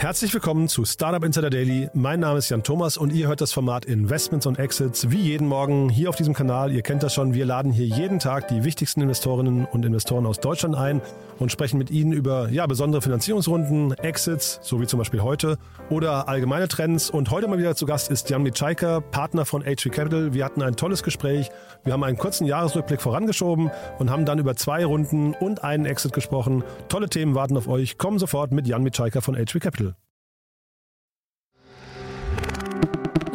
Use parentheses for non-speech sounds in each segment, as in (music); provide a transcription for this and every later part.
Herzlich willkommen zu Startup Insider Daily. Mein Name ist Jan Thomas und ihr hört das Format Investments und Exits wie jeden Morgen hier auf diesem Kanal. Ihr kennt das schon. Wir laden hier jeden Tag die wichtigsten Investorinnen und Investoren aus Deutschland ein und sprechen mit ihnen über ja, besondere Finanzierungsrunden, Exits, so wie zum Beispiel heute, oder allgemeine Trends. Und heute mal wieder zu Gast ist Jan Mitschaiker, Partner von HV Capital. Wir hatten ein tolles Gespräch. Wir haben einen kurzen Jahresrückblick vorangeschoben und haben dann über zwei Runden und einen Exit gesprochen. Tolle Themen warten auf euch. Kommen sofort mit Jan Mitschaiker von HV Capital.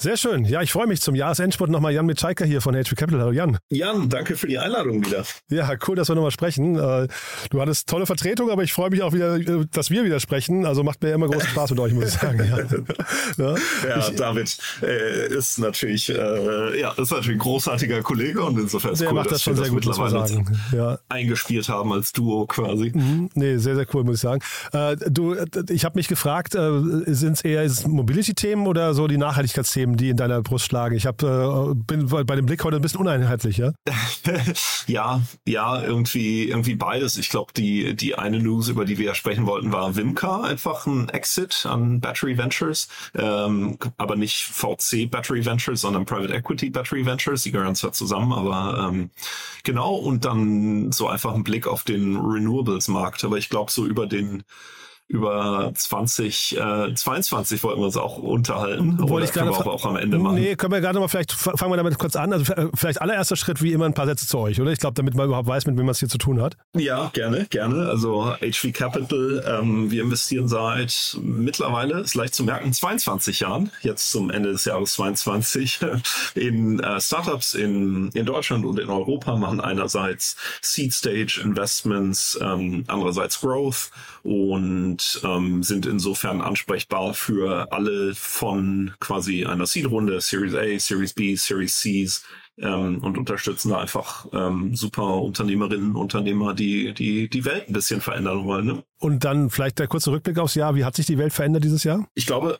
Sehr schön. Ja, ich freue mich zum Jahresendspurt nochmal Jan Mitschaiker hier von HV Capital. Hallo Jan. Jan, danke für die Einladung wieder. Ja, cool, dass wir nochmal sprechen. Äh, Du hattest tolle Vertretung, aber ich freue mich auch wieder, äh, dass wir wieder sprechen. Also macht mir immer großen (laughs) Spaß mit euch, muss ich sagen. Ja, (laughs) ja, ja David äh, ist natürlich, äh, ja, ist natürlich ein großartiger Kollege und insofern ist Der cool, macht das dass schon wir sehr gut, muss man sagen. Ja. eingespielt haben als Duo quasi. Mhm. Nee, sehr, sehr cool, muss ich sagen. Äh, du, äh, ich habe mich gefragt, sind es eher Mobility-Themen oder so die Nachhaltigkeitsthemen, die in deiner Brust schlagen? Ich hab, äh, bin bei dem Blick heute ein bisschen uneinheitlich, ja? (laughs) ja, ja, irgendwie, irgendwie beides. Ich glaube, die, die eine News, über die wir ja sprechen wollten, war Wimka, einfach ein Exit an Battery Ventures, ähm, aber nicht VC Battery Ventures, sondern Private Equity Battery Ventures. Die gehören zwar zusammen, aber ähm, genau. Und dann so einfach ein Blick auf den Renewables-Markt. Aber ich glaube, so über den über 20, äh, 22 wollten wir uns auch unterhalten. Wollte Oder ich können gerade wir fra- aber auch am Ende machen. Nee, können wir gerade mal vielleicht, fangen wir damit kurz an. Also äh, vielleicht allererster Schritt, wie immer, ein paar Sätze zu euch, oder? Ich glaube, damit man überhaupt weiß, mit wem man es hier zu tun hat. Ja, gerne, gerne. Also HV Capital, ähm, wir investieren seit mittlerweile, ist leicht zu merken, 22 Jahren, jetzt zum Ende des Jahres 22, (laughs) in äh, Startups in, in Deutschland und in Europa, machen einerseits Seed Stage Investments, ähm, andererseits Growth und ähm, sind insofern ansprechbar für alle von quasi einer Seed-Runde, Series A, Series B, Series Cs, ähm, und unterstützen da einfach ähm, super Unternehmerinnen, Unternehmer, die, die die Welt ein bisschen verändern wollen. Ne? Und dann vielleicht der kurze Rückblick aufs Jahr. Wie hat sich die Welt verändert dieses Jahr? Ich glaube,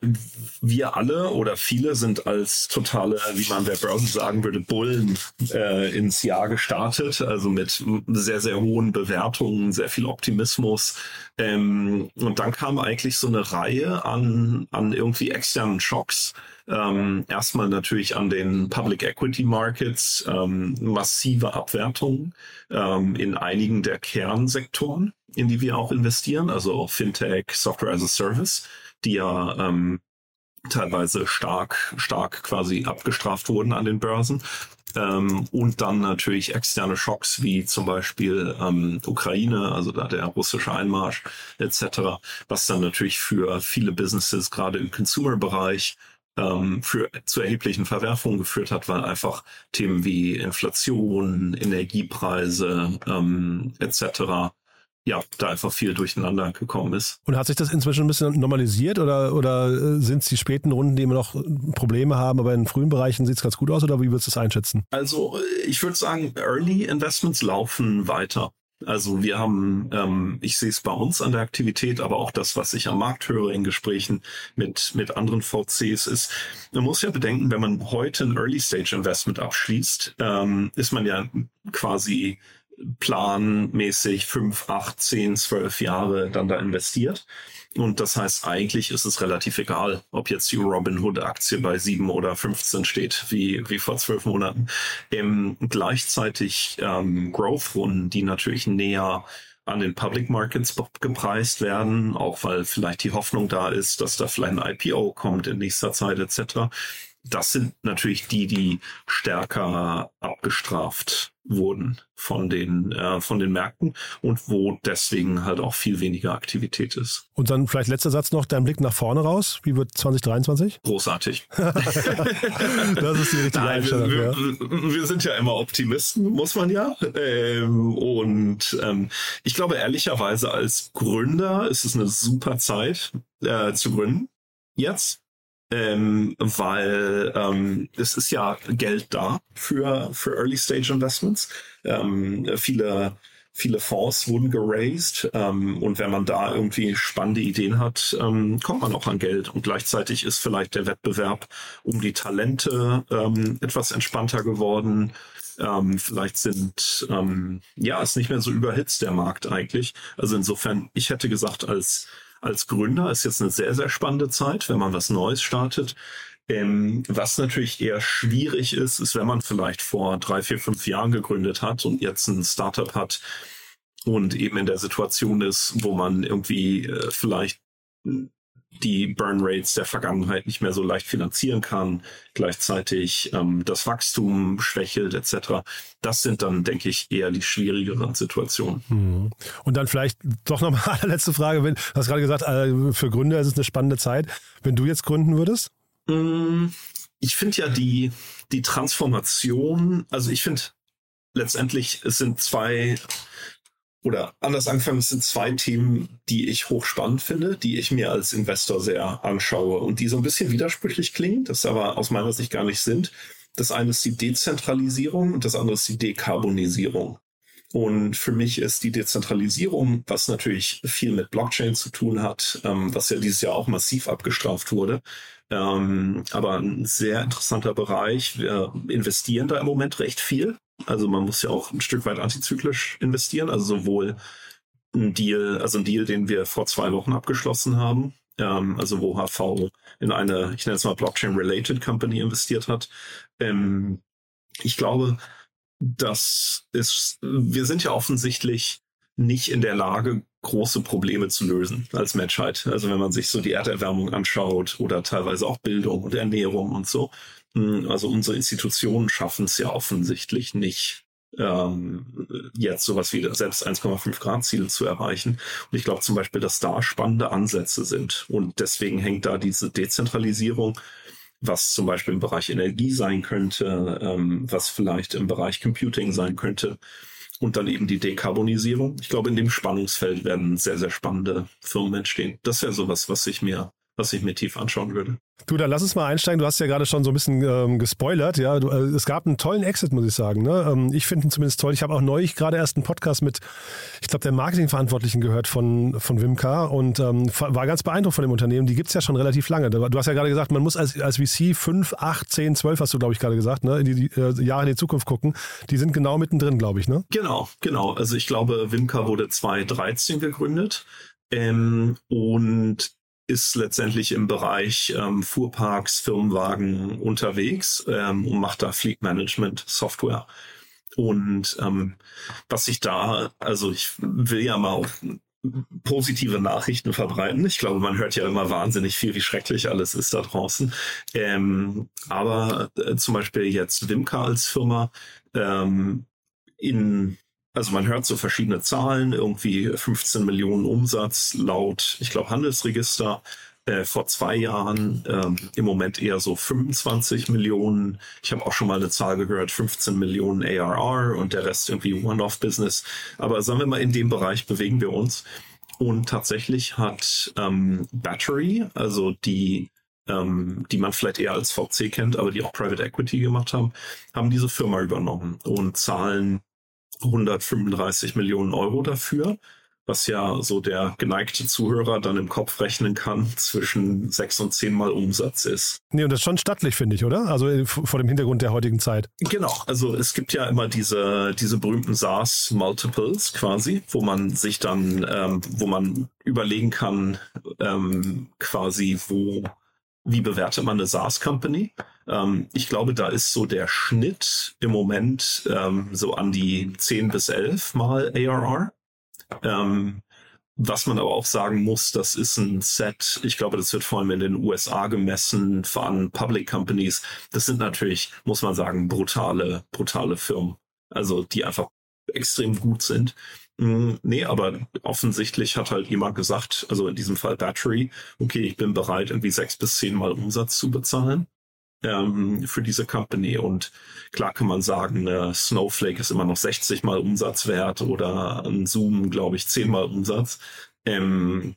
wir alle oder viele sind als totale, wie man der Börse sagen würde, Bullen äh, ins Jahr gestartet. Also mit sehr, sehr hohen Bewertungen, sehr viel Optimismus. Ähm, und dann kam eigentlich so eine Reihe an, an irgendwie externen Schocks. Ähm, erstmal natürlich an den Public Equity Markets, ähm, massive Abwertungen ähm, in einigen der Kernsektoren, in die wir auch investieren, also Fintech, Software as a Service, die ja ähm, teilweise stark, stark quasi abgestraft wurden an den Börsen. Ähm, und dann natürlich externe Schocks wie zum Beispiel ähm, Ukraine, also da der russische Einmarsch etc., was dann natürlich für viele Businesses gerade im Consumer-Bereich ähm, für zu erheblichen Verwerfungen geführt hat, weil einfach Themen wie Inflation, Energiepreise ähm, etc. ja, da einfach viel durcheinander gekommen ist. Und hat sich das inzwischen ein bisschen normalisiert oder, oder sind es die späten Runden, die immer noch Probleme haben, aber in frühen Bereichen sieht es ganz gut aus oder wie würdest du es einschätzen? Also ich würde sagen, Early Investments laufen weiter. Also wir haben, ähm, ich sehe es bei uns an der Aktivität, aber auch das, was ich am Markt höre in Gesprächen mit, mit anderen VCs ist, man muss ja bedenken, wenn man heute ein Early Stage Investment abschließt, ähm, ist man ja quasi planmäßig fünf, acht, zehn, zwölf Jahre dann da investiert. Und das heißt, eigentlich ist es relativ egal, ob jetzt die Robinhood-Aktie bei 7 oder 15 steht, wie, wie vor zwölf Monaten. Ähm, gleichzeitig ähm, Growth-Runden, die natürlich näher an den Public Markets gepreist werden, auch weil vielleicht die Hoffnung da ist, dass da vielleicht ein IPO kommt in nächster Zeit etc das sind natürlich die, die stärker abgestraft wurden von den äh, von den Märkten und wo deswegen halt auch viel weniger Aktivität ist. Und dann vielleicht letzter Satz noch, dein Blick nach vorne raus. Wie wird 2023? Großartig. (laughs) das ist die richtige Nein, Einstellung. Wir, ja. wir, sind ja immer Optimisten, muss man ja. Ähm, und ähm, ich glaube ehrlicherweise als Gründer ist es eine super Zeit äh, zu gründen. Jetzt ähm, weil ähm, es ist ja Geld da für, für Early Stage Investments. Ähm, viele, viele Fonds wurden geraced ähm, und wenn man da irgendwie spannende Ideen hat, ähm, kommt man auch an Geld und gleichzeitig ist vielleicht der Wettbewerb um die Talente ähm, etwas entspannter geworden. Ähm, vielleicht sind, ähm, ja, ist nicht mehr so überhitzt der Markt eigentlich. Also insofern, ich hätte gesagt, als als Gründer ist jetzt eine sehr, sehr spannende Zeit, wenn man was Neues startet. Ähm, was natürlich eher schwierig ist, ist, wenn man vielleicht vor drei, vier, fünf Jahren gegründet hat und jetzt ein Startup hat und eben in der Situation ist, wo man irgendwie äh, vielleicht die Burn Rates der Vergangenheit nicht mehr so leicht finanzieren kann, gleichzeitig ähm, das Wachstum schwächelt etc. Das sind dann, denke ich, eher die schwierigeren Situationen. Mhm. Und dann vielleicht doch nochmal (laughs) eine letzte Frage. Wenn, du hast gerade gesagt, äh, für Gründer ist es eine spannende Zeit. Wenn du jetzt gründen würdest? Mm, ich finde ja die, die Transformation, also ich finde letztendlich, es sind zwei oder anders angefangen, es sind zwei Themen, die ich hochspannend finde, die ich mir als Investor sehr anschaue und die so ein bisschen widersprüchlich klingen, das aber aus meiner Sicht gar nicht sind. Das eine ist die Dezentralisierung und das andere ist die Dekarbonisierung. Und für mich ist die Dezentralisierung, was natürlich viel mit Blockchain zu tun hat, ähm, was ja dieses Jahr auch massiv abgestraft wurde, ähm, aber ein sehr interessanter Bereich. Wir investieren da im Moment recht viel. Also man muss ja auch ein Stück weit antizyklisch investieren, also sowohl ein Deal, also ein Deal, den wir vor zwei Wochen abgeschlossen haben, ähm, also wo HV in eine, ich nenne es mal Blockchain-related Company investiert hat. Ähm, ich glaube, das ist, wir sind ja offensichtlich nicht in der Lage, große Probleme zu lösen als Menschheit. Also wenn man sich so die Erderwärmung anschaut oder teilweise auch Bildung und Ernährung und so, hm, also unsere Institutionen schaffen es ja offensichtlich nicht, ähm, jetzt sowas wie selbst 1,5 Grad Ziel zu erreichen. Und ich glaube zum Beispiel, dass da spannende Ansätze sind. Und deswegen hängt da diese Dezentralisierung, was zum Beispiel im Bereich Energie sein könnte, ähm, was vielleicht im Bereich Computing sein könnte. Und dann eben die Dekarbonisierung. Ich glaube, in dem Spannungsfeld werden sehr, sehr spannende Firmen entstehen. Das wäre sowas, was ich mir was ich mir tief anschauen würde. Du, dann lass uns mal einsteigen. Du hast ja gerade schon so ein bisschen ähm, gespoilert. Ja, du, äh, es gab einen tollen Exit, muss ich sagen. Ne? Ähm, ich finde ihn zumindest toll. Ich habe auch neulich gerade erst einen Podcast mit, ich glaube, der Marketingverantwortlichen gehört von, von Wimka und ähm, war ganz beeindruckt von dem Unternehmen. Die gibt es ja schon relativ lange. Du hast ja gerade gesagt, man muss als, als VC 5, 8, 10, 12, hast du, glaube ich, gerade gesagt, ne? in die, die äh, Jahre in die Zukunft gucken. Die sind genau mittendrin, glaube ich. Ne? Genau, genau. Also ich glaube, Wimka wurde 2013 gegründet. Ähm, und ist letztendlich im Bereich ähm, Fuhrparks, Firmenwagen unterwegs ähm, und macht da Fleet Management Software. Und ähm, was ich da, also ich will ja mal auch positive Nachrichten verbreiten. Ich glaube, man hört ja immer wahnsinnig viel, wie schrecklich alles ist da draußen. Ähm, aber äh, zum Beispiel jetzt Wimka als Firma ähm, in also man hört so verschiedene Zahlen, irgendwie 15 Millionen Umsatz laut, ich glaube, Handelsregister äh, vor zwei Jahren, ähm, im Moment eher so 25 Millionen. Ich habe auch schon mal eine Zahl gehört, 15 Millionen ARR und der Rest irgendwie One-Off-Business. Aber sagen wir mal, in dem Bereich bewegen wir uns. Und tatsächlich hat ähm, Battery, also die ähm, die man vielleicht eher als VC kennt, aber die auch Private Equity gemacht haben, haben diese Firma übernommen und zahlen 135 Millionen Euro dafür, was ja so der geneigte Zuhörer dann im Kopf rechnen kann, zwischen sechs und zehnmal Umsatz ist. Nee, und das ist schon stattlich, finde ich, oder? Also äh, vor dem Hintergrund der heutigen Zeit. Genau, also es gibt ja immer diese, diese berühmten SaaS-Multiples quasi, wo man sich dann, ähm, wo man überlegen kann, ähm, quasi, wo, wie bewertet man eine SaaS-Company? Ähm, ich glaube, da ist so der Schnitt im Moment ähm, so an die 10 bis 11 mal ARR. Ähm, was man aber auch sagen muss, das ist ein Set, ich glaube, das wird vor allem in den USA gemessen von Public Companies. Das sind natürlich, muss man sagen, brutale, brutale Firmen. Also die einfach extrem gut sind. Mm, nee, aber offensichtlich hat halt jemand gesagt, also in diesem Fall Battery, okay, ich bin bereit, irgendwie sechs bis zehn Mal Umsatz zu bezahlen ähm, für diese Company. Und klar kann man sagen, äh, Snowflake ist immer noch 60 mal Umsatz wert oder ein Zoom, glaube ich, 10 mal Umsatz. Ähm,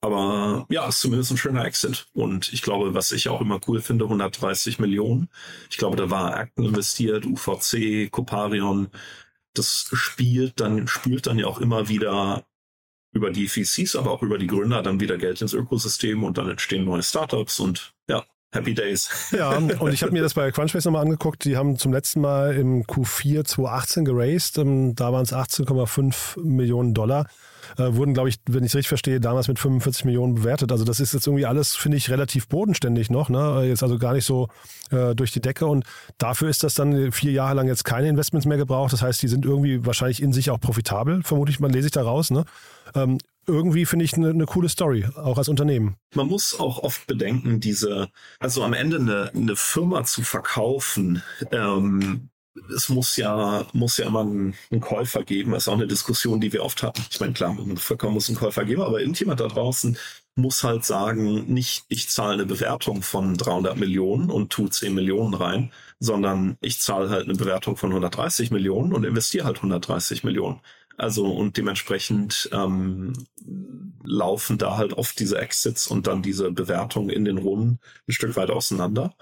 aber ja, ist zumindest ein schöner Exit. Und ich glaube, was ich auch immer cool finde, 130 Millionen. Ich glaube, da war Acton investiert, UVC, Coparion. Das spielt dann, spielt dann ja auch immer wieder über die VCs, aber auch über die Gründer dann wieder Geld ins Ökosystem und dann entstehen neue Startups und ja, Happy Days. Ja, und ich habe mir das bei Crunchbase nochmal angeguckt. Die haben zum letzten Mal im Q4 2018 geraced. Ähm, da waren es 18,5 Millionen Dollar. Äh, wurden, glaube ich, wenn ich es richtig verstehe, damals mit 45 Millionen bewertet. Also das ist jetzt irgendwie alles, finde ich, relativ bodenständig noch. Ne? Jetzt also gar nicht so äh, durch die Decke. Und dafür ist das dann vier Jahre lang jetzt keine Investments mehr gebraucht. Das heißt, die sind irgendwie wahrscheinlich in sich auch profitabel, vermute ich mal, lese ich da raus. Ne? Ähm, irgendwie finde ich eine, eine coole Story, auch als Unternehmen. Man muss auch oft bedenken, diese, also am Ende eine, eine Firma zu verkaufen, ähm, es muss ja, muss ja immer einen, Käufer geben. Das ist auch eine Diskussion, die wir oft hatten. Ich meine, klar, ein Verkauf muss einen Käufer geben, aber irgendjemand da draußen muss halt sagen, nicht ich zahle eine Bewertung von 300 Millionen und tu 10 Millionen rein, sondern ich zahle halt eine Bewertung von 130 Millionen und investiere halt 130 Millionen. Also und dementsprechend ähm, laufen da halt oft diese Exits und dann diese Bewertungen in den Runden ein Stück weit auseinander.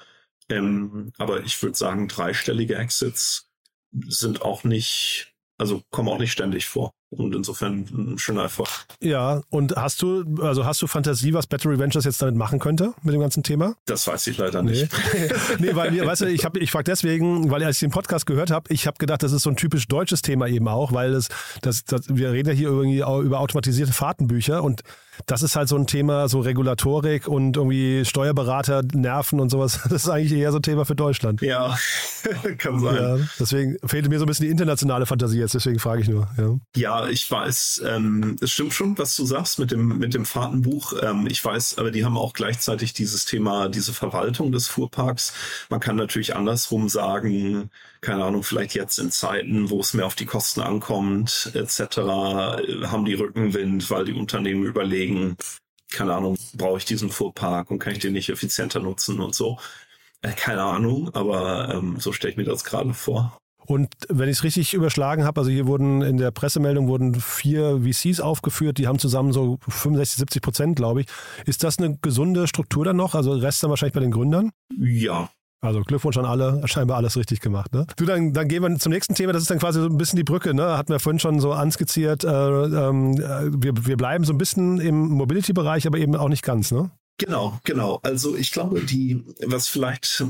Ähm, aber ich würde sagen, dreistellige Exits sind auch nicht, also kommen auch nicht ständig vor. Und insofern ein schöner Erfolg. Ja, und hast du, also hast du Fantasie, was Battery Ventures jetzt damit machen könnte, mit dem ganzen Thema? Das weiß ich leider nicht. Nee, (laughs) nee weil wir, weißt du, ich, hab, ich frage deswegen, weil als ich den Podcast gehört habe, ich habe gedacht, das ist so ein typisch deutsches Thema eben auch, weil das, das, das wir reden ja hier irgendwie über automatisierte Fahrtenbücher und das ist halt so ein Thema, so Regulatorik und irgendwie Steuerberater, Nerven und sowas. (laughs) Das ist eigentlich eher so ein Thema für Deutschland. Ja, (laughs) kann sein. Ja, deswegen fehlte mir so ein bisschen die internationale Fantasie jetzt, deswegen frage ich nur. Ja, ich weiß, ähm, es stimmt schon, was du sagst mit dem, mit dem Fahrtenbuch. Ähm, ich weiß, aber die haben auch gleichzeitig dieses Thema, diese Verwaltung des Fuhrparks. Man kann natürlich andersrum sagen, keine Ahnung, vielleicht jetzt in Zeiten, wo es mehr auf die Kosten ankommt, etc., haben die Rückenwind, weil die Unternehmen überlegen, keine Ahnung, brauche ich diesen Fuhrpark und kann ich den nicht effizienter nutzen und so. Äh, keine Ahnung, aber ähm, so stelle ich mir das gerade vor. Und wenn ich es richtig überschlagen habe, also hier wurden in der Pressemeldung wurden vier VCs aufgeführt, die haben zusammen so 65, 70 Prozent, glaube ich. Ist das eine gesunde Struktur dann noch? Also Rest dann wahrscheinlich bei den Gründern? Ja, also Glückwunsch an alle, scheinbar alles richtig gemacht. Ne? Du, dann, dann gehen wir zum nächsten Thema, das ist dann quasi so ein bisschen die Brücke, ne? hatten wir vorhin schon so anskizziert. Äh, ähm, wir, wir bleiben so ein bisschen im Mobility-Bereich, aber eben auch nicht ganz, ne? Genau, genau. Also ich glaube, die, was vielleicht,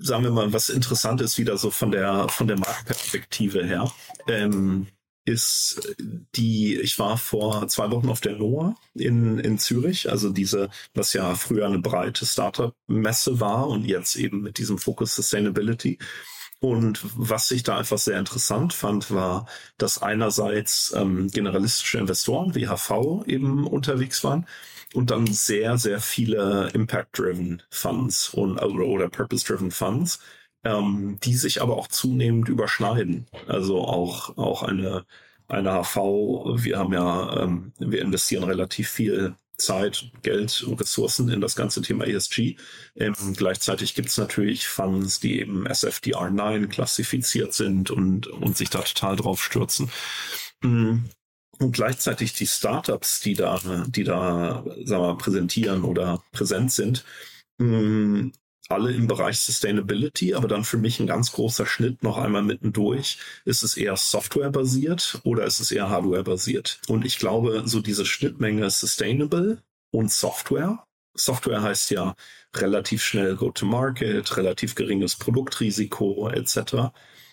sagen wir mal, was interessant ist, wieder so von der von der Marktperspektive her. Ähm, ist die, ich war vor zwei Wochen auf der NOAA in, in Zürich, also diese, was ja früher eine breite Startup-Messe war und jetzt eben mit diesem Fokus Sustainability. Und was ich da einfach sehr interessant fand, war, dass einerseits ähm, generalistische Investoren wie HV eben unterwegs waren und dann sehr, sehr viele Impact-Driven Funds und, oder Purpose-Driven Funds, ähm, die sich aber auch zunehmend überschneiden. Also auch, auch eine, eine HV, wir haben ja, ähm, wir investieren relativ viel Zeit, Geld und Ressourcen in das ganze Thema ESG. Ähm, gleichzeitig gibt es natürlich Funds, die eben SFDR 9 klassifiziert sind und, und sich da total drauf stürzen. Und gleichzeitig die Startups, die da, die da, sagen wir, präsentieren oder präsent sind, mm, alle im Bereich Sustainability, aber dann für mich ein ganz großer Schnitt noch einmal mittendurch. Ist es eher Software-basiert oder ist es eher Hardware-basiert? Und ich glaube, so diese Schnittmenge Sustainable und Software. Software heißt ja relativ schnell Go-to-Market, relativ geringes Produktrisiko etc.,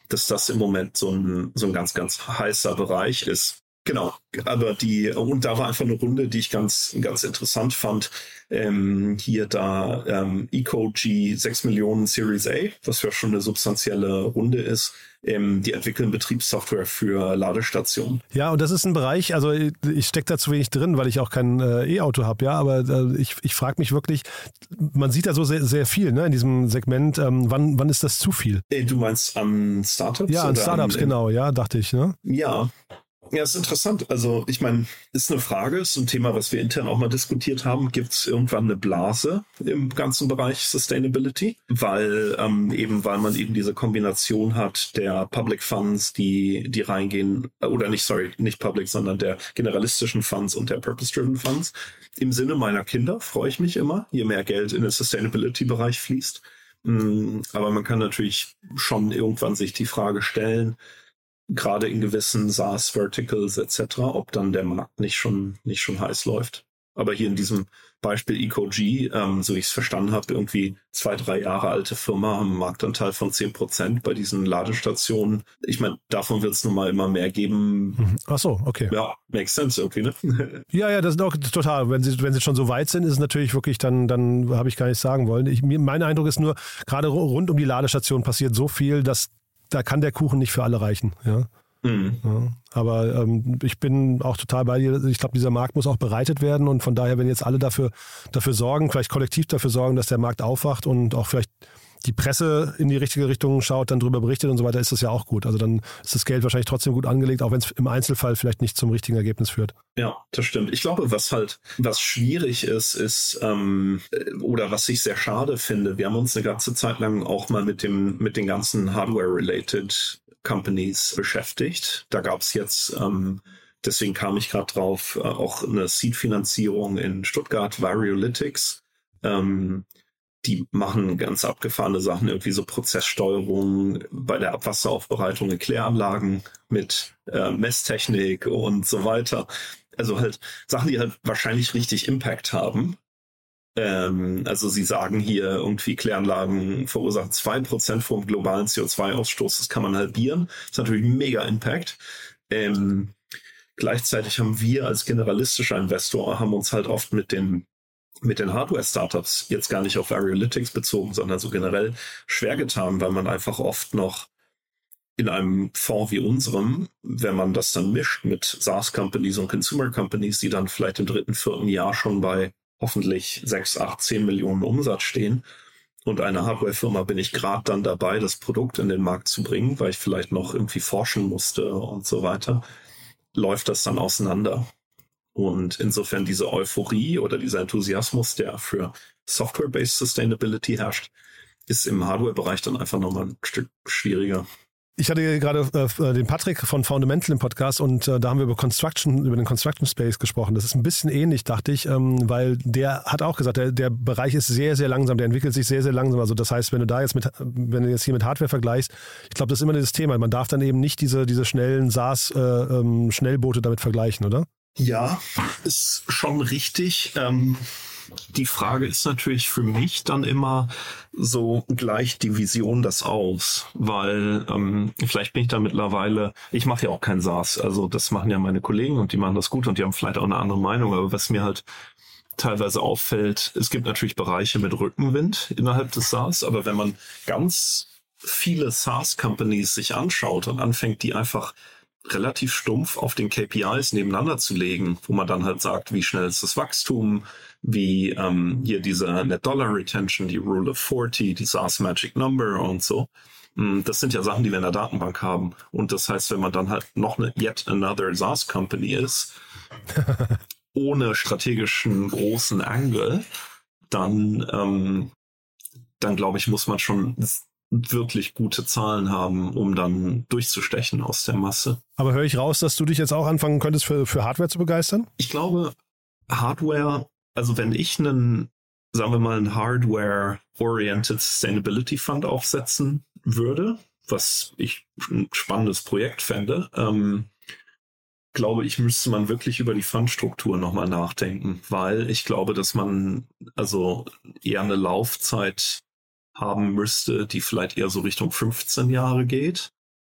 dass das im Moment so ein, so ein ganz, ganz heißer Bereich ist. Genau, aber die, und da war einfach eine Runde, die ich ganz, ganz interessant fand. Ähm, hier da ähm, EcoG 6 Millionen Series A, was ja schon eine substanzielle Runde ist. Ähm, die entwickeln Betriebssoftware für Ladestationen. Ja, und das ist ein Bereich, also ich stecke da zu wenig drin, weil ich auch kein äh, E-Auto habe, ja, aber äh, ich, ich frage mich wirklich, man sieht da so sehr, sehr viel ne, in diesem Segment. Ähm, wann, wann ist das zu viel? Äh, du meinst an Startups? Ja, an Startups, an, genau, ja, dachte ich. Ne? Ja, ja, ist interessant. Also ich meine, ist eine Frage, ist ein Thema, was wir intern auch mal diskutiert haben. Gibt es irgendwann eine Blase im ganzen Bereich Sustainability? Weil ähm, eben, weil man eben diese Kombination hat der Public Funds, die die reingehen, äh, oder nicht, sorry, nicht Public, sondern der generalistischen Funds und der Purpose-Driven Funds. Im Sinne meiner Kinder freue ich mich immer, je mehr Geld in den Sustainability-Bereich fließt. Mm, aber man kann natürlich schon irgendwann sich die Frage stellen, gerade in gewissen SaaS-Verticals etc., ob dann der Markt nicht schon, nicht schon heiß läuft. Aber hier in diesem Beispiel EcoG, ähm, so ich es verstanden habe, irgendwie zwei, drei Jahre alte Firma haben einen Marktanteil von zehn Prozent bei diesen Ladestationen. Ich meine, davon wird es nun mal immer mehr geben. Mhm. Ach so, okay. Ja, makes sense irgendwie, ne? (laughs) ja, ja, das ist auch total. Wenn sie, wenn sie schon so weit sind, ist es natürlich wirklich, dann, dann habe ich gar nicht sagen wollen. Ich, mein Eindruck ist nur, gerade rund um die Ladestation passiert so viel, dass da kann der Kuchen nicht für alle reichen. Ja. Mhm. Ja, aber ähm, ich bin auch total bei dir. Ich glaube, dieser Markt muss auch bereitet werden und von daher, wenn jetzt alle dafür, dafür sorgen, vielleicht kollektiv dafür sorgen, dass der Markt aufwacht und auch vielleicht die Presse in die richtige Richtung schaut, dann darüber berichtet und so weiter, ist das ja auch gut. Also dann ist das Geld wahrscheinlich trotzdem gut angelegt, auch wenn es im Einzelfall vielleicht nicht zum richtigen Ergebnis führt. Ja, das stimmt. Ich glaube, was halt, was schwierig ist, ist, ähm, oder was ich sehr schade finde, wir haben uns eine ganze Zeit lang auch mal mit dem, mit den ganzen Hardware-related Companies beschäftigt. Da gab es jetzt ähm, Deswegen kam ich gerade drauf, äh, auch eine Seed-Finanzierung in Stuttgart, Variolytics. Ähm, die machen ganz abgefahrene Sachen, irgendwie so Prozesssteuerung bei der Abwasseraufbereitung in Kläranlagen mit äh, Messtechnik und so weiter. Also halt Sachen, die halt wahrscheinlich richtig Impact haben. Ähm, also sie sagen hier irgendwie Kläranlagen verursachen zwei Prozent vom globalen CO2-Ausstoß, das kann man halbieren. Das ist natürlich mega Impact. Ähm, gleichzeitig haben wir als generalistischer Investor haben uns halt oft mit den mit den Hardware-Startups jetzt gar nicht auf Arealytics bezogen, sondern so generell schwer getan, weil man einfach oft noch in einem Fonds wie unserem, wenn man das dann mischt mit SaaS-Companies und Consumer-Companies, die dann vielleicht im dritten, vierten Jahr schon bei hoffentlich sechs, acht, zehn Millionen Umsatz stehen. Und eine Hardware-Firma bin ich gerade dann dabei, das Produkt in den Markt zu bringen, weil ich vielleicht noch irgendwie forschen musste und so weiter, läuft das dann auseinander. Und insofern diese Euphorie oder dieser Enthusiasmus, der für Software-Based Sustainability herrscht, ist im Hardware-Bereich dann einfach nochmal ein Stück schwieriger. Ich hatte gerade äh, den Patrick von Fundamental im Podcast und äh, da haben wir über Construction, über den Construction Space gesprochen. Das ist ein bisschen ähnlich, dachte ich, ähm, weil der hat auch gesagt, der, der Bereich ist sehr, sehr langsam, der entwickelt sich sehr, sehr langsam. Also das heißt, wenn du da jetzt mit, wenn du jetzt hier mit Hardware vergleichst, ich glaube, das ist immer dieses Thema. Man darf dann eben nicht diese, diese schnellen SaaS-Schnellboote äh, ähm, damit vergleichen, oder? Ja, ist schon richtig. Ähm, die Frage ist natürlich für mich dann immer so gleich die Vision das aus, weil ähm, vielleicht bin ich da mittlerweile, ich mache ja auch kein SaaS, also das machen ja meine Kollegen und die machen das gut und die haben vielleicht auch eine andere Meinung, aber was mir halt teilweise auffällt, es gibt natürlich Bereiche mit Rückenwind innerhalb des SaaS, aber wenn man ganz viele SaaS-Companies sich anschaut und anfängt, die einfach relativ stumpf auf den KPIs nebeneinander zu legen, wo man dann halt sagt, wie schnell ist das Wachstum, wie ähm, hier diese Net Dollar Retention, die Rule of 40, die SaaS Magic Number und so. Mm, das sind ja Sachen, die wir in der Datenbank haben. Und das heißt, wenn man dann halt noch eine yet another SaaS Company ist, (laughs) ohne strategischen großen Angle, dann, ähm, dann glaube ich, muss man schon wirklich gute Zahlen haben, um dann durchzustechen aus der Masse. Aber höre ich raus, dass du dich jetzt auch anfangen könntest, für, für Hardware zu begeistern? Ich glaube, Hardware, also wenn ich einen sagen wir mal, ein Hardware-Oriented Sustainability Fund aufsetzen würde, was ich ein spannendes Projekt fände, ähm, glaube ich, müsste man wirklich über die Fundstruktur nochmal nachdenken, weil ich glaube, dass man also eher eine Laufzeit haben müsste, die vielleicht eher so Richtung 15 Jahre geht.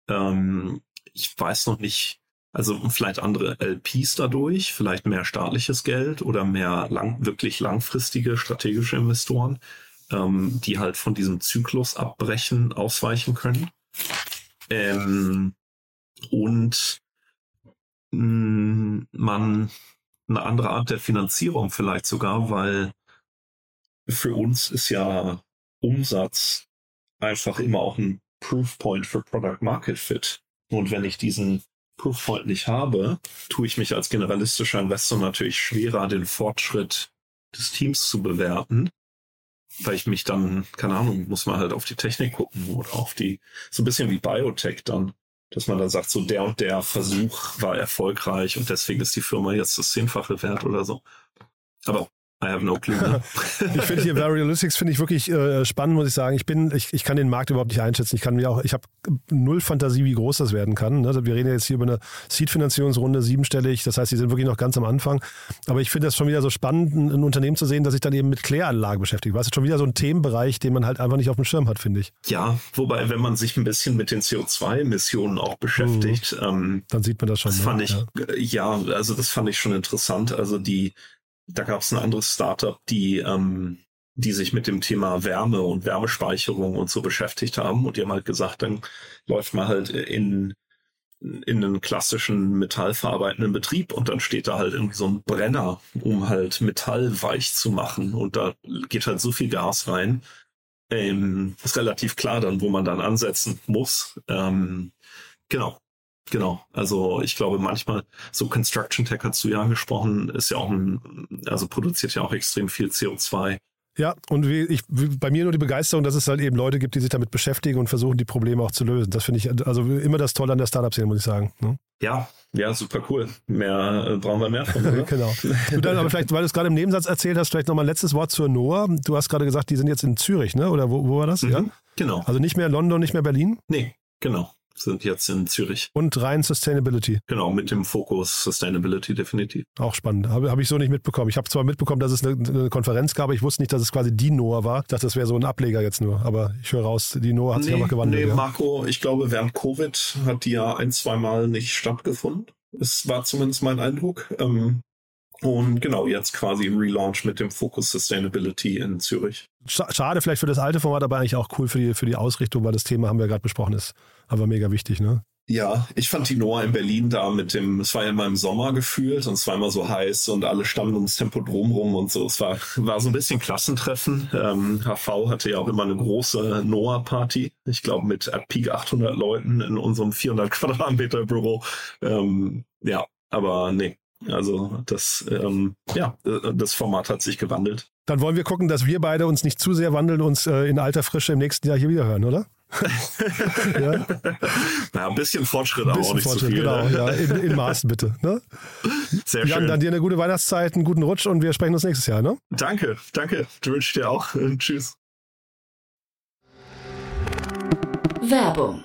Ähm, ich weiß noch nicht, also vielleicht andere LPs dadurch, vielleicht mehr staatliches Geld oder mehr lang, wirklich langfristige strategische Investoren, ähm, die halt von diesem Zyklus abbrechen, ausweichen können. Ähm, und mh, mm, man eine andere Art der Finanzierung vielleicht sogar, weil für uns ist ja Umsatz einfach immer auch ein Proofpoint für Product Market Fit. Und wenn ich diesen Proofpoint nicht habe, tue ich mich als generalistischer Investor natürlich schwerer, den Fortschritt des Teams zu bewerten, weil ich mich dann, keine Ahnung, muss man halt auf die Technik gucken oder auf die, so ein bisschen wie Biotech dann, dass man dann sagt, so der und der Versuch war erfolgreich und deswegen ist die Firma jetzt das Zehnfache wert oder so. Aber I have no clue. Ne? (laughs) ich finde hier Varialytics finde ich wirklich äh, spannend, muss ich sagen. Ich bin, ich, ich kann den Markt überhaupt nicht einschätzen. Ich kann mir auch, ich habe null Fantasie, wie groß das werden kann. Ne? Wir reden ja jetzt hier über eine Seed-Finanzierungsrunde, siebenstellig. Das heißt, die sind wirklich noch ganz am Anfang. Aber ich finde das schon wieder so spannend, ein, ein, Unternehmen zu sehen, das sich dann eben mit Kläranlagen beschäftigt. Weißt du, schon wieder so ein Themenbereich, den man halt einfach nicht auf dem Schirm hat, finde ich. Ja, wobei, wenn man sich ein bisschen mit den CO2-Emissionen auch beschäftigt, mhm. ähm, dann sieht man das schon. Das ne? fand ich, ja. ja, also das fand ich schon interessant. Also die da gab es ein anderes Startup, die, ähm, die sich mit dem Thema Wärme und Wärmespeicherung und so beschäftigt haben. Und die haben halt gesagt, dann läuft man halt in, in einen klassischen metallverarbeitenden Betrieb und dann steht da halt irgendwie so ein Brenner, um halt Metall weich zu machen. Und da geht halt so viel Gas rein. Ähm, ist relativ klar dann, wo man dann ansetzen muss. Ähm, genau. Genau, also ich glaube manchmal, so Construction Tech hast du ja angesprochen, ist ja auch ein, also produziert ja auch extrem viel CO2. Ja, und wie ich, wie bei mir nur die Begeisterung, dass es halt eben Leute gibt, die sich damit beschäftigen und versuchen, die Probleme auch zu lösen. Das finde ich also immer das Tolle an der Startup-Szene, muss ich sagen. Ne? Ja, ja, super cool. Mehr äh, brauchen wir mehr von. (laughs) Genau. Du dann aber vielleicht, weil du es gerade im Nebensatz erzählt hast, vielleicht nochmal ein letztes Wort zur Noah. Du hast gerade gesagt, die sind jetzt in Zürich, ne? Oder wo, wo war das? Mhm, ja? Genau. Also nicht mehr London, nicht mehr Berlin? Nee, genau sind jetzt in Zürich. Und rein Sustainability. Genau, mit dem Fokus Sustainability definitiv. Auch spannend. Habe hab ich so nicht mitbekommen. Ich habe zwar mitbekommen, dass es eine, eine, Konferenz gab, aber ich wusste nicht, dass es quasi die NOAA war. Ich dachte, das wäre so ein Ableger jetzt nur. Aber ich höre raus, die NOAA hat nee, sich einfach gewandelt. Nee, ja. Marco, ich glaube, während Covid hat die ja ein, zwei Mal nicht stattgefunden. Es war zumindest mein Eindruck. Ähm, und genau, jetzt quasi im Relaunch mit dem Fokus Sustainability in Zürich. Schade vielleicht für das alte Format, aber eigentlich auch cool für die, für die Ausrichtung, weil das Thema haben wir gerade besprochen, ist aber mega wichtig, ne? Ja, ich fand die Noah in Berlin da mit dem, es war ja immer im Sommer gefühlt und es war immer so heiß und alle standen ums Tempodrom rum und so. Es war, war so ein bisschen Klassentreffen. Ähm, HV hatte ja auch immer eine große Noah-Party. Ich glaube mit at Peak 800 Leuten in unserem 400 Quadratmeter Büro. Ähm, ja, aber nee, also das, ähm, ja, das Format hat sich gewandelt. Dann wollen wir gucken, dass wir beide uns nicht zu sehr wandeln, uns äh, in alter Frische im nächsten Jahr hier wieder hören, oder? (laughs) ja? Na, ein bisschen Fortschritt, ein bisschen aber auch nicht Fortschritt, zu viel. Genau, ne? ja, in, in Maßen bitte. Ne? Sehr Jan, schön. dann dir eine gute Weihnachtszeit, einen guten Rutsch und wir sprechen uns nächstes Jahr. Ne? Danke, danke. Du wünschst dir auch. (laughs) Tschüss. Werbung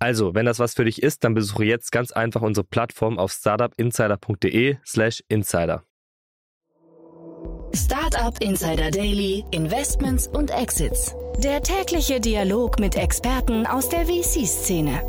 Also, wenn das was für dich ist, dann besuche jetzt ganz einfach unsere Plattform auf startupinsider.de/slash insider. Startup Insider Daily, Investments und Exits. Der tägliche Dialog mit Experten aus der VC-Szene.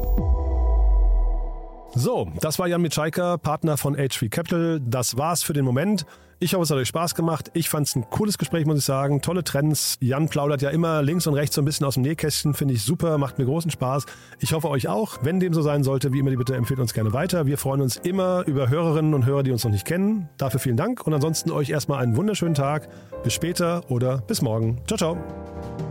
So, das war Jan Mitschaiker, Partner von H3 Capital. Das war's für den Moment. Ich hoffe, es hat euch Spaß gemacht. Ich fand es ein cooles Gespräch, muss ich sagen. Tolle Trends. Jan plaudert ja immer links und rechts so ein bisschen aus dem Nähkästchen. Finde ich super, macht mir großen Spaß. Ich hoffe euch auch. Wenn dem so sein sollte, wie immer, die bitte empfehlt uns gerne weiter. Wir freuen uns immer über Hörerinnen und Hörer, die uns noch nicht kennen. Dafür vielen Dank und ansonsten euch erstmal einen wunderschönen Tag. Bis später oder bis morgen. Ciao, ciao.